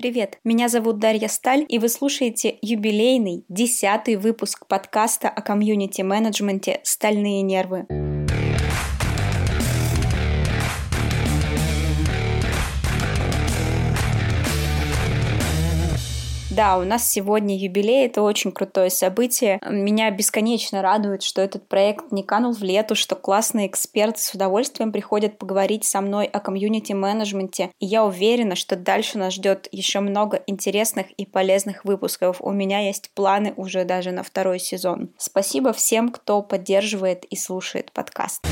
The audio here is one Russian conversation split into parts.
Привет, меня зовут Дарья Сталь, и вы слушаете юбилейный десятый выпуск подкаста о комьюнити-менеджменте «Стальные нервы». Да, у нас сегодня юбилей, это очень крутое событие. Меня бесконечно радует, что этот проект не канул в лету, что классные эксперты с удовольствием приходят поговорить со мной о комьюнити-менеджменте. И я уверена, что дальше нас ждет еще много интересных и полезных выпусков. У меня есть планы уже даже на второй сезон. Спасибо всем, кто поддерживает и слушает подкаст.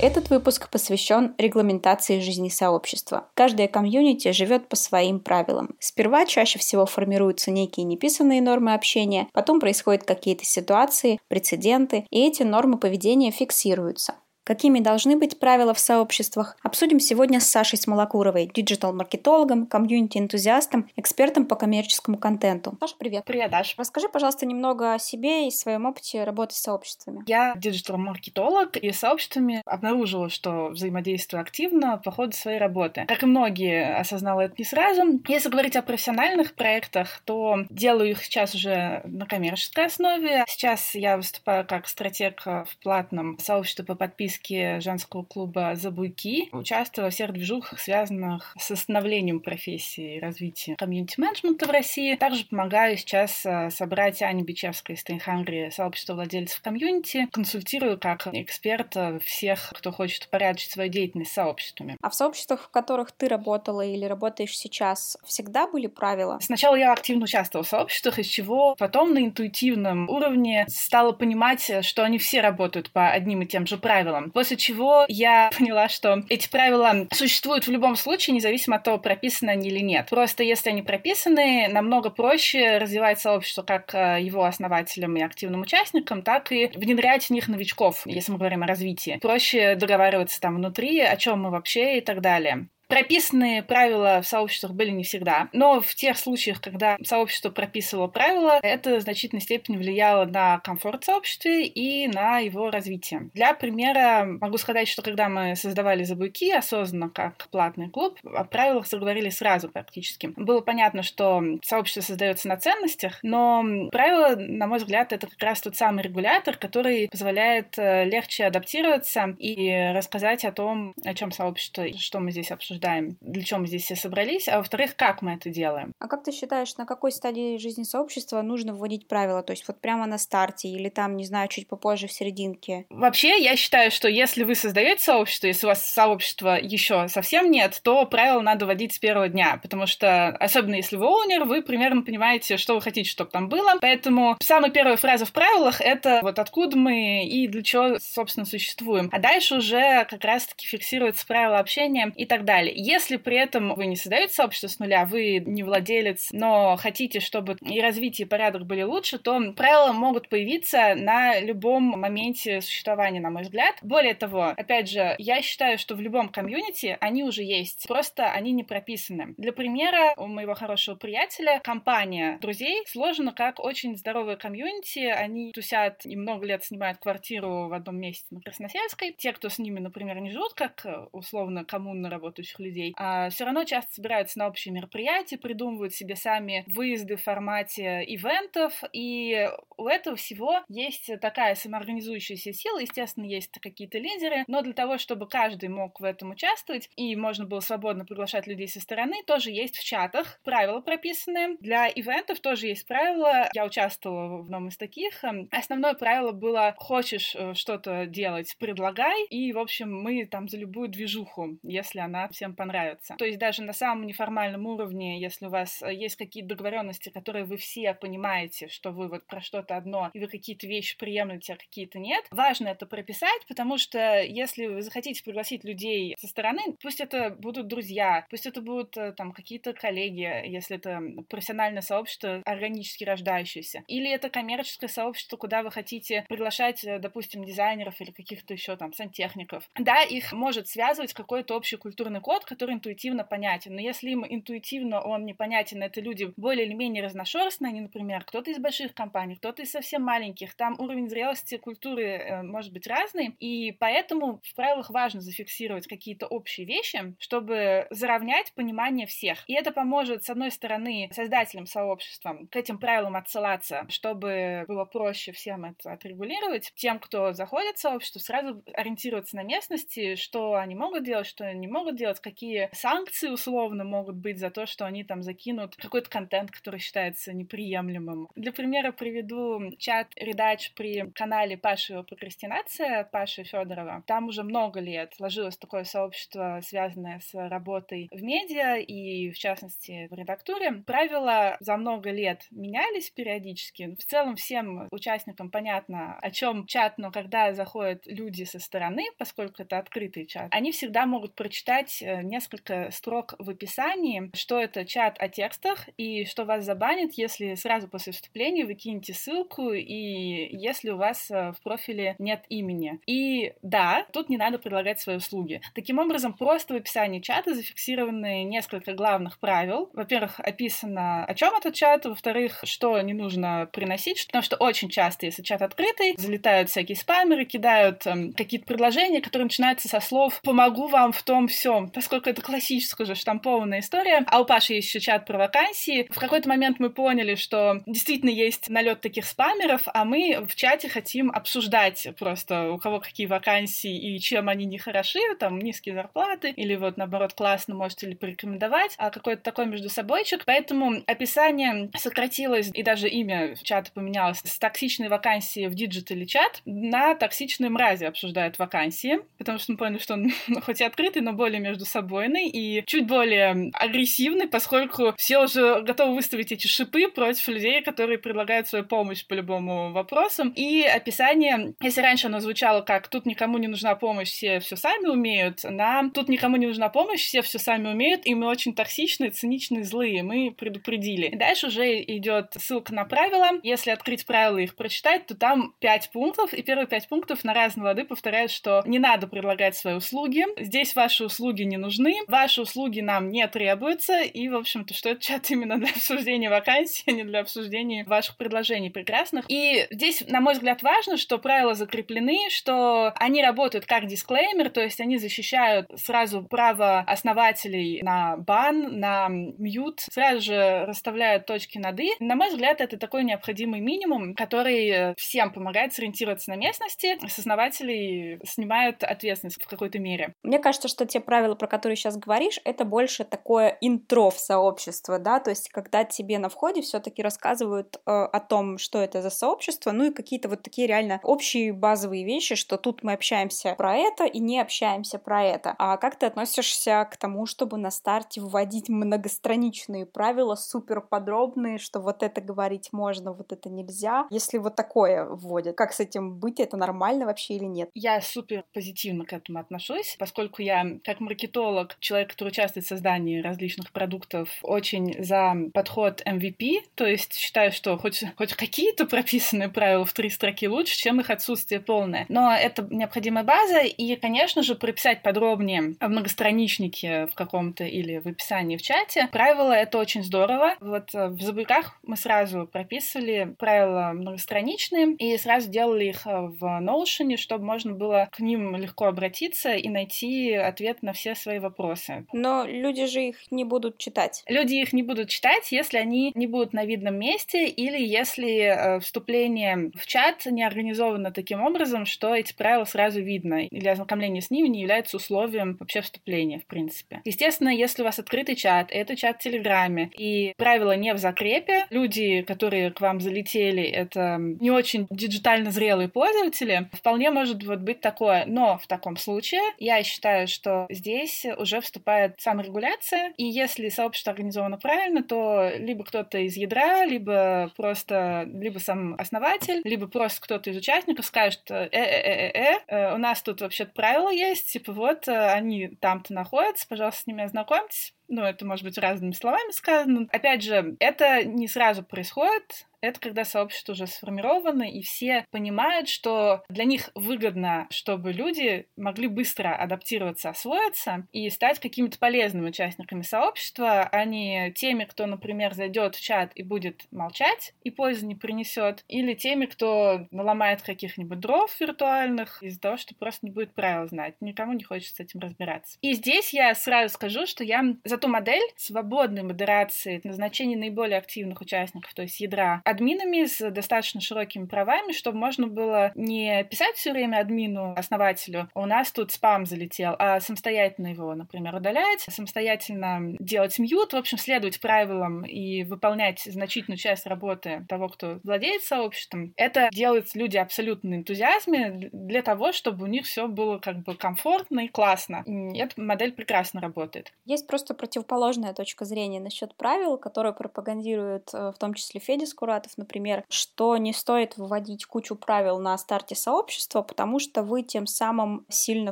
Этот выпуск посвящен регламентации жизни сообщества. Каждая комьюнити живет по своим правилам. Сперва чаще всего формируются некие неписанные нормы общения, потом происходят какие-то ситуации, прецеденты, и эти нормы поведения фиксируются. Какими должны быть правила в сообществах, обсудим сегодня с Сашей Смолокуровой, digital-маркетологом, комьюнити-энтузиастом, экспертом по коммерческому контенту. Саша, привет. Привет, Даш. Расскажи, пожалуйста, немного о себе и своем опыте работы с сообществами. Я digital-маркетолог и с сообществами обнаружила, что взаимодействую активно по ходу своей работы. Как и многие, осознала это не сразу. Если говорить о профессиональных проектах, то делаю их сейчас уже на коммерческой основе. Сейчас я выступаю как стратег в платном сообществе по подписке подписке женского клуба «Забуйки». Участвую во всех движухах, связанных с становлением профессии и развитием комьюнити-менеджмента в России. Также помогаю сейчас э, собрать Ане Бичевской из Тейнхангри сообщество владельцев комьюнити. Консультирую как эксперт всех, кто хочет упорядочить свою деятельность сообществами. А в сообществах, в которых ты работала или работаешь сейчас, всегда были правила? Сначала я активно участвовала в сообществах, из чего потом на интуитивном уровне стала понимать, что они все работают по одним и тем же правилам. После чего я поняла, что эти правила существуют в любом случае, независимо от того, прописаны они или нет. Просто если они прописаны, намного проще развивать сообщество как э, его основателям и активным участникам, так и внедрять в них новичков, если мы говорим о развитии. Проще договариваться там внутри, о чем мы вообще и так далее. Прописанные правила в сообществах были не всегда, но в тех случаях, когда сообщество прописывало правила, это в значительной степени влияло на комфорт сообщества и на его развитие. Для примера могу сказать, что когда мы создавали Забуйки осознанно как платный клуб, о правилах заговорили сразу практически. Было понятно, что сообщество создается на ценностях, но правила, на мой взгляд, это как раз тот самый регулятор, который позволяет э, легче адаптироваться и рассказать о том, о чем сообщество, что мы здесь обсуждаем обсуждаем, для чего мы здесь все собрались, а во-вторых, как мы это делаем. А как ты считаешь, на какой стадии жизни сообщества нужно вводить правила? То есть вот прямо на старте или там, не знаю, чуть попозже в серединке? Вообще, я считаю, что если вы создаете сообщество, если у вас сообщества еще совсем нет, то правила надо вводить с первого дня, потому что, особенно если вы оунер, вы примерно понимаете, что вы хотите, чтобы там было. Поэтому самая первая фраза в правилах — это вот откуда мы и для чего, собственно, существуем. А дальше уже как раз-таки фиксируется правила общения и так далее далее. Если при этом вы не создаете сообщество с нуля, вы не владелец, но хотите, чтобы и развитие, и порядок были лучше, то правила могут появиться на любом моменте существования, на мой взгляд. Более того, опять же, я считаю, что в любом комьюнити они уже есть, просто они не прописаны. Для примера, у моего хорошего приятеля компания друзей сложена как очень здоровая комьюнити, они тусят и много лет снимают квартиру в одном месте на Красносельской. Те, кто с ними, например, не живут, как условно коммунно работающих прочих людей, а все равно часто собираются на общие мероприятия, придумывают себе сами выезды в формате ивентов, и у этого всего есть такая самоорганизующаяся сила, естественно, есть какие-то лидеры, но для того, чтобы каждый мог в этом участвовать, и можно было свободно приглашать людей со стороны, тоже есть в чатах правила прописанные. Для ивентов тоже есть правила. Я участвовала в одном из таких. Основное правило было «хочешь э, что-то делать, предлагай», и, в общем, мы там за любую движуху, если она всем понравится. То есть даже на самом неформальном уровне, если у вас э, есть какие-то договоренности, которые вы все понимаете, что вы вот про что-то одно, и вы какие-то вещи приемлете, а какие-то нет, важно это прописать, потому что если вы захотите пригласить людей со стороны, пусть это будут друзья, пусть это будут э, там какие-то коллеги, если это профессиональное сообщество, органически рождающееся, или это коммерческое сообщество, куда вы хотите приглашать, э, допустим, дизайнеров или каких-то еще там сантехников. Да, их может связывать какой-то общий культурный код, подход, который интуитивно понятен. Но если им интуитивно он непонятен, это люди более или менее разношерстные, они, например, кто-то из больших компаний, кто-то из совсем маленьких, там уровень зрелости культуры э, может быть разный, и поэтому в правилах важно зафиксировать какие-то общие вещи, чтобы заровнять понимание всех. И это поможет, с одной стороны, создателям сообщества к этим правилам отсылаться, чтобы было проще всем это отрегулировать. Тем, кто заходит в сообщество, сразу ориентироваться на местности, что они могут делать, что они не могут делать, какие санкции условно могут быть за то, что они там закинут какой-то контент, который считается неприемлемым. Для примера приведу чат Редач при канале Паши прокрастинация Паши Федорова. Там уже много лет сложилось такое сообщество, связанное с работой в медиа и, в частности, в редактуре. Правила за много лет менялись периодически. В целом всем участникам понятно, о чем чат, но когда заходят люди со стороны, поскольку это открытый чат, они всегда могут прочитать несколько строк в описании, что это чат о текстах и что вас забанит, если сразу после вступления вы кинете ссылку и если у вас э, в профиле нет имени. И да, тут не надо предлагать свои услуги. Таким образом, просто в описании чата зафиксированы несколько главных правил. Во-первых, описано, о чем этот чат, во-вторых, что не нужно приносить, потому что очень часто, если чат открытый, залетают всякие спамеры, кидают эм, какие-то предложения, которые начинаются со слов «помогу вам в том всем», поскольку это классическая уже штампованная история. А у Паши есть еще чат про вакансии. В какой-то момент мы поняли, что действительно есть налет таких спамеров, а мы в чате хотим обсуждать просто, у кого какие вакансии и чем они не хороши, там низкие зарплаты, или вот наоборот классно можете ли порекомендовать, а какой-то такой между собойчик. Поэтому описание сократилось, и даже имя чата поменялось с токсичной вакансии в диджитале чат на токсичные мрази обсуждают вакансии, потому что мы поняли, что он хоть и открытый, но более междусобойный и чуть более агрессивный, поскольку все уже готовы выставить эти шипы против людей, которые предлагают свою помощь по любому вопросу. И описание, если раньше оно звучало как «тут никому не нужна помощь, все все сами умеют», на «тут никому не нужна помощь, все все сами умеют, и мы очень токсичные, циничные, злые, мы предупредили. Дальше уже идет ссылка на правила. Если открыть правила и их прочитать, то там пять пунктов, и первые пять пунктов на разные лады повторяют, что не надо предлагать свои услуги, здесь ваши услуги не нужны, ваши услуги нам не требуются, и, в общем-то, что это чат именно для обсуждения вакансий, а не для обсуждения ваших предложений прекрасных. И здесь, на мой взгляд, важно, что правила закреплены, что они работают как дисклеймер, то есть они защищают сразу право основателей на бан, на мьют, сразу же расставляют точки над «и». На мой взгляд, это такой необходимый минимум, который всем помогает сориентироваться на местности. С основателей снимают ответственность в какой-то мере. Мне кажется, что те правила, про которые сейчас говоришь, это больше такое интро в сообщество, да, то есть когда тебе на входе все-таки рассказывают э, о том, что это за сообщество, ну и какие-то вот такие реально общие базовые вещи, что тут мы общаемся про это и не общаемся про это. А как ты относишься к тому, чтобы на старте вводить многостраничные правила, супер подробные, что вот это говорить можно, вот это нельзя? Если вот такое вводят, как с этим быть, это нормально вообще или нет? Я супер позитивно к этому отношусь, поскольку я как маркетолог, человек, который участвует в создании различных продуктов, очень за подход MVP, то есть считаю, что хоть, хоть какие-то прописанные правила в три строки лучше, чем их отсутствие полное. Но это необходимая база, и, конечно же, прописать подробнее в многостраничнике в каком-то или в описании в чате. Правила — это очень здорово. Вот э, в забыках мы сразу прописывали правила многостраничные и сразу делали их э, в Notion, чтобы можно было к ним легко обратиться и найти ответ на все свои вопросы. Но люди же их не будут читать. Люди их не будут читать, если они не будут на видном месте или если э, вступление в чат не организовано таким образом, что эти правила сразу видно, или ознакомление с ними не является условием вообще вступления, в принципе. Естественно, если у вас открытый чат, это чат в Телеграме, и правила не в закрепе, люди, которые к вам залетели, это не очень диджитально зрелые пользователи, вполне может вот быть такое. Но в таком случае я считаю, что здесь уже вступает саморегуляция, и если сообщество организовано правильно, то либо кто-то из ядра, либо просто, либо сам основатель, либо просто кто-то из участников скажет, э-э-э-э, у нас тут вообще правила есть, типа вот, э, они там-то находятся, пожалуйста, с ними ознакомьтесь, ну, это может быть разными словами сказано. Опять же, это не сразу происходит, это когда сообщество уже сформировано, и все понимают, что для них выгодно, чтобы люди могли быстро адаптироваться, освоиться и стать какими-то полезными участниками сообщества, а не теми, кто, например, зайдет в чат и будет молчать и пользы не принесет, или теми, кто наломает каких-нибудь дров виртуальных из-за того, что просто не будет правил знать. Никому не хочется с этим разбираться. И здесь я сразу скажу, что я за ту модель свободной модерации, назначения наиболее активных участников, то есть ядра, админами с достаточно широкими правами, чтобы можно было не писать все время админу, основателю, у нас тут спам залетел, а самостоятельно его, например, удалять, самостоятельно делать мьют, в общем, следовать правилам и выполнять значительную часть работы того, кто владеет сообществом. Это делают люди абсолютно на энтузиазме для того, чтобы у них все было как бы комфортно и классно. И эта модель прекрасно работает. Есть просто противоположная точка зрения насчет правил, которую пропагандирует э, в том числе Федя Скуратов, например, что не стоит выводить кучу правил на старте сообщества, потому что вы тем самым сильно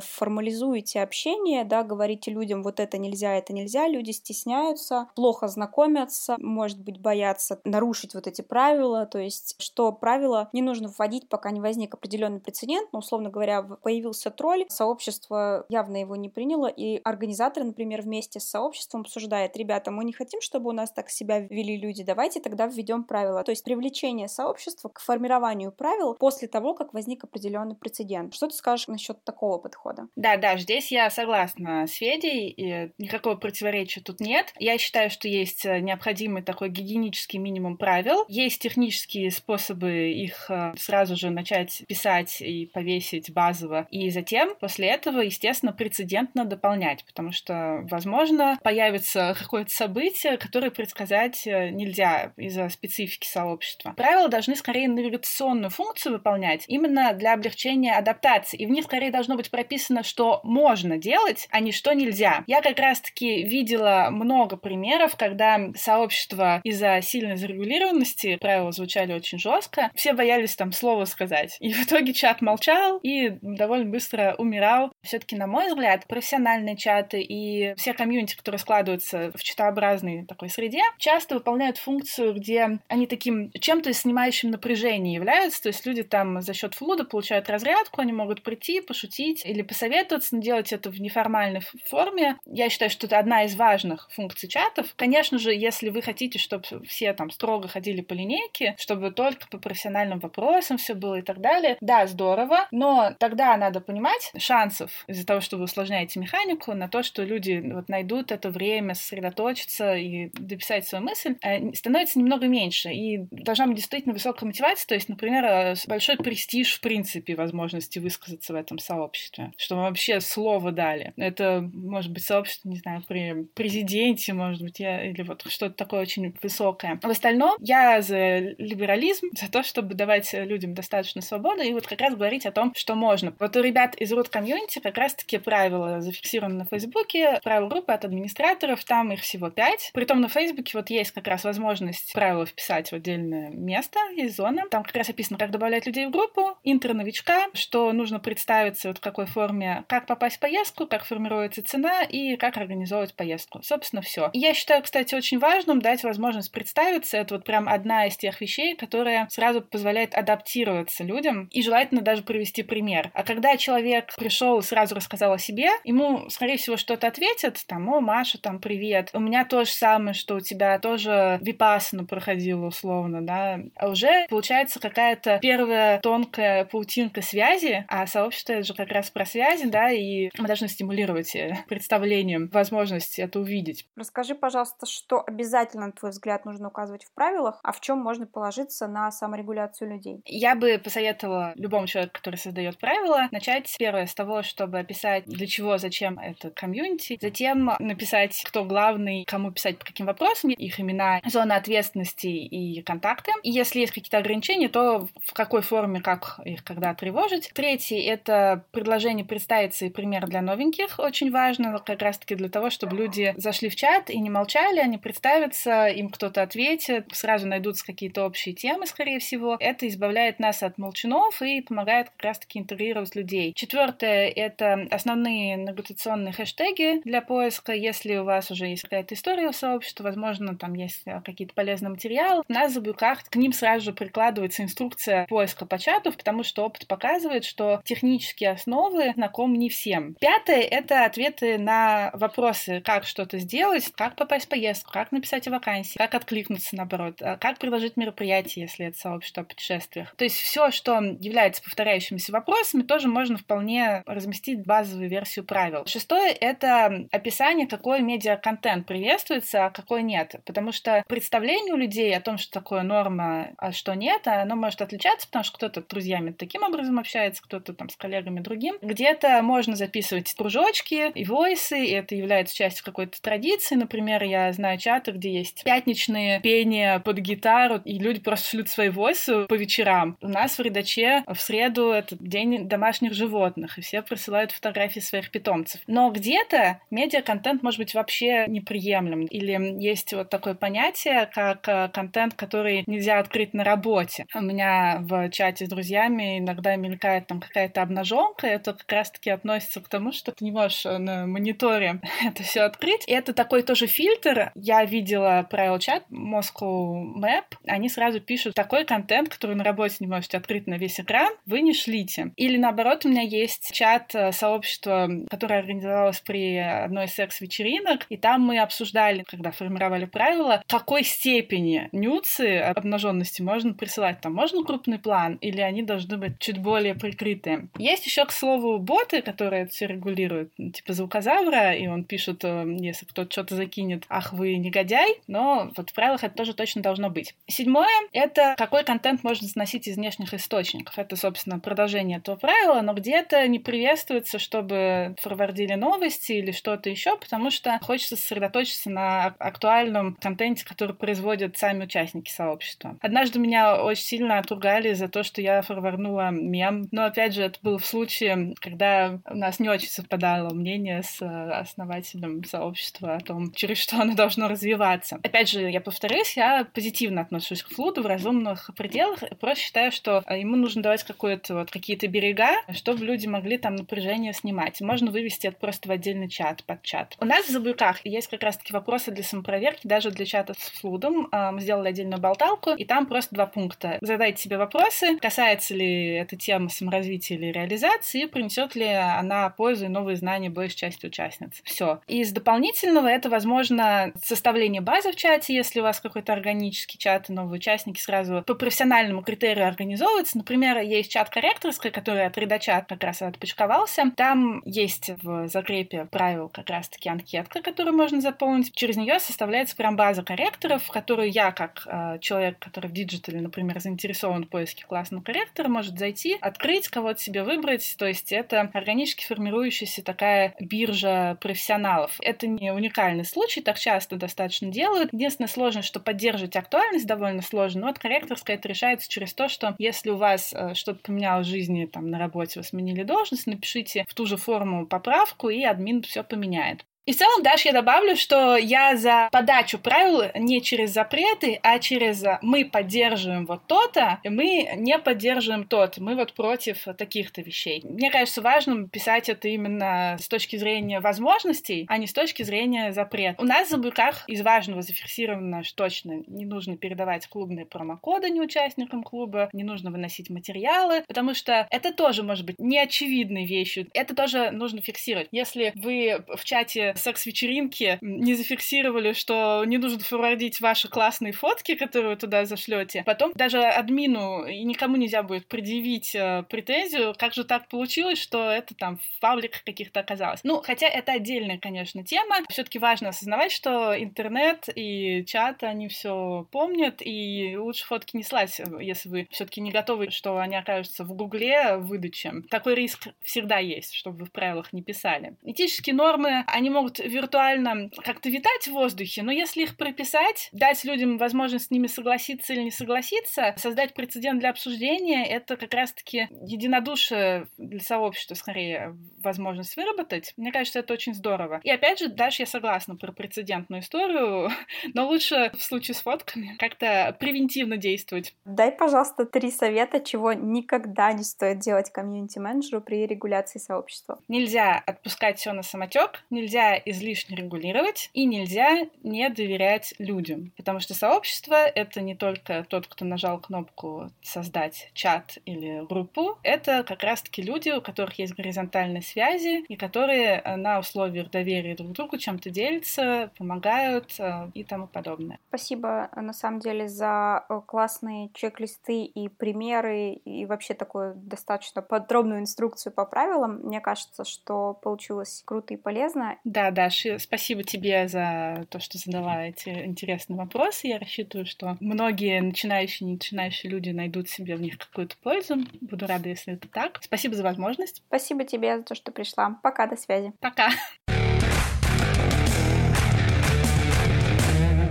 формализуете общение, да, говорите людям, вот это нельзя, это нельзя, люди стесняются, плохо знакомятся, может быть, боятся нарушить вот эти правила, то есть, что правила не нужно вводить, пока не возник определенный прецедент, но, условно говоря, появился тролль, сообщество явно его не приняло, и организаторы, например, вместе с сообществом обсуждают, ребята, мы не хотим, чтобы у нас так себя вели люди, давайте тогда введем правила. То есть привлечение сообщества к формированию правил после того, как возник определенный прецедент. Что ты скажешь насчет такого подхода? Да, да, здесь я согласна с Федей, и никакого противоречия тут нет. Я считаю, что есть э, необходимый такой гигиенический минимум правил. Есть технические способы их э, сразу же начать писать и повесить базово. И затем, после этого, естественно, прецедентно дополнять, потому что, возможно, появится какое-то событие, которое предсказать э, нельзя из-за специфики сообщества. Правила должны скорее навигационную функцию выполнять именно для облегчения адаптации. И в них скорее должно быть прописано, что можно делать, а не что нельзя. Я как раз-таки видела много примеров, когда сообщество из-за сильной зарегулированности правила звучали очень жестко, все боялись там слова сказать. И в итоге чат молчал и довольно быстро умирал. Все-таки, на мой взгляд, профессиональные чаты и все комьюнити, которые складываются в читообразной такой среде, часто выполняют функцию, где они таким чем-то снимающим напряжение являются. То есть люди там за счет флуда получают разрядку, они могут прийти, пошутить или посоветоваться, но делать это в неформальной форме. Я считаю, что это одна из важных функций чатов. Конечно же, если вы хотите, чтобы все там строго ходили по линейке, чтобы только по профессиональным вопросам все было и так далее, да, здорово, но тогда надо понимать шансов из-за того, что вы усложняете механику, на то, что люди вот найдут это время сосредоточиться и дописать свою мысль, э, становится немного меньше. И должна быть действительно высокая мотивация, то есть, например, э, большой престиж в принципе возможности высказаться в этом сообществе, что мы вообще слово дали. Это может быть сообщество, не знаю, при президенте, может быть, я, или вот что-то такое очень высокое. В остальном я за либерализм, за то, чтобы давать людям достаточно свободы и вот как раз говорить о том, что можно. Вот у ребят из root комьюнити как раз-таки правила зафиксированы на Фейсбуке, правила группы от администраторов, там их всего пять. Притом на Фейсбуке вот есть как раз возможность правила вписать в отдельное место, есть зона. Там как раз описано, как добавлять людей в группу, интро-новичка, что нужно представиться вот в какой форме, как попасть в поездку, как формируется цена и как организовывать поездку. Собственно, все. И я считаю, кстати, очень важным дать возможность представиться. Это вот прям одна из тех вещей, которая сразу позволяет адаптироваться людям и желательно даже привести пример. А когда человек пришел и сразу рассказал о себе, ему, скорее всего, что-то ответят, там, о, Маша, там, привет. У меня то же самое, что у тебя тоже випасану проходила условно, да. А уже получается какая-то первая тонкая паутинка связи, а сообщество это же как раз про связи, да, и мы должны стимулировать э, представлением возможность это увидеть. Расскажи, пожалуйста, что обязательно, на твой взгляд, нужно указывать в правилах, а в чем можно положиться на саморегуляцию людей? Я бы посоветовала любому человеку, который создает правила, начать первое с того, чтобы описать, для чего, зачем это комьюнити, затем написать, кто главный, кому писать по каким вопросам, их имена, зона ответственности и контакты. И если есть какие-то ограничения, то в какой форме, как их когда тревожить. Третий — это предложение представиться и пример для новеньких. Очень важно как раз-таки для того, чтобы люди зашли в чат и не молчали, они представятся, им кто-то ответит, сразу найдутся какие-то общие темы, скорее всего. Это избавляет нас от молчанов и помогает как раз-таки интегрировать людей. Четвертое — это основные навигационные хэштеги для поиска. Если у вас уже есть какая-то история у сообщества, возможно, там есть какие-то полезные материалы, нас Забуйках к ним сразу же прикладывается инструкция поиска по чату, потому что опыт показывает, что технические основы знакомы не всем. Пятое — это ответы на вопросы, как что-то сделать, как попасть в поездку, как написать о вакансии, как откликнуться, наоборот, а как предложить мероприятие, если это сообщество о путешествиях. То есть все, что является повторяющимися вопросами, тоже можно вполне разместить базовую версию правил. Шестое — это описание, какой медиа-контент приветствуется, а какой нет. Потому что представление у людей о том, что такое норма, а что нет, оно может отличаться, потому что кто-то с друзьями таким образом общается, кто-то там с коллегами другим. Где-то можно записывать кружочки и войсы, и это является частью какой-то традиции. Например, я знаю чаты, где есть пятничные пения под гитару, и люди просто шлют свои войсы по вечерам. У нас в редаче в среду это день домашних животных, и все присылают фотографии своих питомцев. Но где-то медиа-контент может быть вообще неприемлем. Или есть вот такое понятие, как э, контент, который нельзя открыть на работе. У меня в чате с друзьями иногда мелькает там какая-то обнаженка, это как раз-таки относится к тому, что ты не можешь э, на мониторе это все открыть. И это такой тоже фильтр. Я видела правил чат Moscow Map. Они сразу пишут такой контент, который на работе не можете открыть на весь экран, вы не шлите. Или наоборот, у меня есть чат э, сообщества, которое организовалось при одной из секс-вечеринок, и там мы обсуждали, когда формировали правила, какой степени нюцы обнаженности можно присылать. Там можно крупный план, или они должны быть чуть более прикрытые. Есть еще, к слову, боты, которые это все регулируют, типа звукозавра, и он пишет, э, если кто-то что-то закинет, ах, вы негодяй, но вот в правилах это тоже точно должно быть. Седьмое — это какой контент можно заносить из внешних источников. Это, собственно, продолжение этого правила, но где-то не приветствуется, чтобы форвардили новости или что-то еще, потому что хочется сосредоточиться на актуальном контенте, который производят сами участники сообщества. Однажды меня очень сильно отругали за то, что я форварднула мем, но, опять же, это был в случае, когда у нас не очень совпадало мнение с э, основателем сообщества о том, через что оно должно развиваться. Опять же, я повторюсь, я позитивно отношусь к флуду в разумных пределах. Просто считаю, что э, ему нужно давать какое-то вот какие-то берега, чтобы люди могли там напряжение снимать. Можно вывести это просто в отдельный чат, под чат. У нас в Забуйках есть как раз-таки вопросы для самопроверки, даже для чата с флудом. Э, мы сделали отдельную болталку, и там просто два пункта. Задайте себе вопросы, касается ли эта тема саморазвития или реализации, и принесет ли она пользу и новые знания большей части участниц. Все. Из дополнительного это, возможно, составление базы в чате, если у вас какой-то органический чат, и новые участники сразу по профессиональному критерию организовываются. Например, есть чат корректорской, который от редачат как раз отпочковался. Там есть в закрепе правил как раз-таки анкетка, которую можно заполнить. Через нее составляется прям база корректоров, которую я, как э, человек, который в диджитале, например, заинтересован в поиске классного корректора, может зайти, открыть, кого-то себе выбрать. То есть это органически формирующаяся такая биржа профессионалов. Это не уникальный случай, так часто достаточно делают. Единственная сложность, что поддерживать актуальность довольно сложно, но вот корректорская это решается через то, что если у вас э, что-то поменялось в жизни, там, на работе вы сменили должность, напишите в ту же форму поправку, и админ все поменяет. И в целом, Даш, я добавлю, что я за подачу правил не через запреты, а через мы поддерживаем вот то-то, мы не поддерживаем тот. Мы вот против таких-то вещей. Мне кажется важным писать это именно с точки зрения возможностей, а не с точки зрения запрета. У нас в Забурках из важного зафиксировано, что точно не нужно передавать клубные промокоды неучастникам клуба, не нужно выносить материалы, потому что это тоже может быть неочевидной вещью. Это тоже нужно фиксировать. Если вы в чате секс-вечеринки не зафиксировали, что не нужно форвардить ваши классные фотки, которые вы туда зашлете. Потом даже админу и никому нельзя будет предъявить э, претензию, как же так получилось, что это там в пабликах каких-то оказалось. Ну, хотя это отдельная, конечно, тема. Все-таки важно осознавать, что интернет и чат, они все помнят, и лучше фотки не слать, если вы все-таки не готовы, что они окажутся в Гугле в выдаче. Такой риск всегда есть, чтобы вы в правилах не писали. Этические нормы, они могут могут виртуально как-то витать в воздухе, но если их прописать, дать людям возможность с ними согласиться или не согласиться, создать прецедент для обсуждения, это как раз-таки единодушие для сообщества, скорее, возможность выработать. Мне кажется, это очень здорово. И опять же, дальше я согласна про прецедентную историю, но лучше в случае с фотками как-то превентивно действовать. Дай, пожалуйста, три совета, чего никогда не стоит делать комьюнити-менеджеру при регуляции сообщества. Нельзя отпускать все на самотек, нельзя излишне регулировать и нельзя не доверять людям, потому что сообщество — это не только тот, кто нажал кнопку «создать чат» или группу, это как раз-таки люди, у которых есть горизонтальные связи и которые э, на условиях доверия друг другу чем-то делятся, помогают э, и тому подобное. Спасибо, на самом деле, за э, классные чек-листы и примеры, и вообще такую достаточно подробную инструкцию по правилам. Мне кажется, что получилось круто и полезно. Да, Даша, спасибо тебе за то, что задала эти интересные вопросы. Я рассчитываю, что многие начинающие и начинающие люди найдут себе в них какую-то пользу. Буду рада, если это так. Спасибо за возможность. Спасибо тебе за то, что пришла. Пока, до связи. Пока.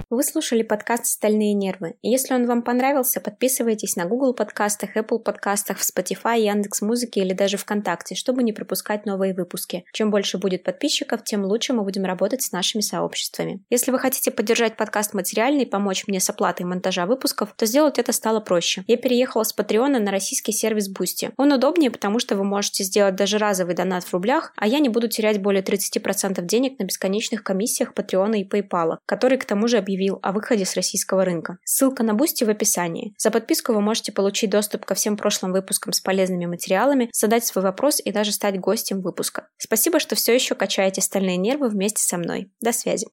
Вы слушали подкаст «Стальные нервы». Если он вам понравился, подписывайтесь на Google подкастах, Apple подкастах, в Spotify, Яндекс Музыке или даже ВКонтакте, чтобы не пропускать новые выпуски. Чем больше будет подписчиков, тем лучше мы будем работать с нашими сообществами. Если вы хотите поддержать подкаст материально и помочь мне с оплатой монтажа выпусков, то сделать это стало проще. Я переехала с Патреона на российский сервис Boosty. Он удобнее, потому что вы можете сделать даже разовый донат в рублях, а я не буду терять более 30% денег на бесконечных комиссиях Патреона и PayPal, которые к тому же объявили объявил о выходе с российского рынка. Ссылка на Boosty в описании. За подписку вы можете получить доступ ко всем прошлым выпускам с полезными материалами, задать свой вопрос и даже стать гостем выпуска. Спасибо, что все еще качаете стальные нервы вместе со мной. До связи.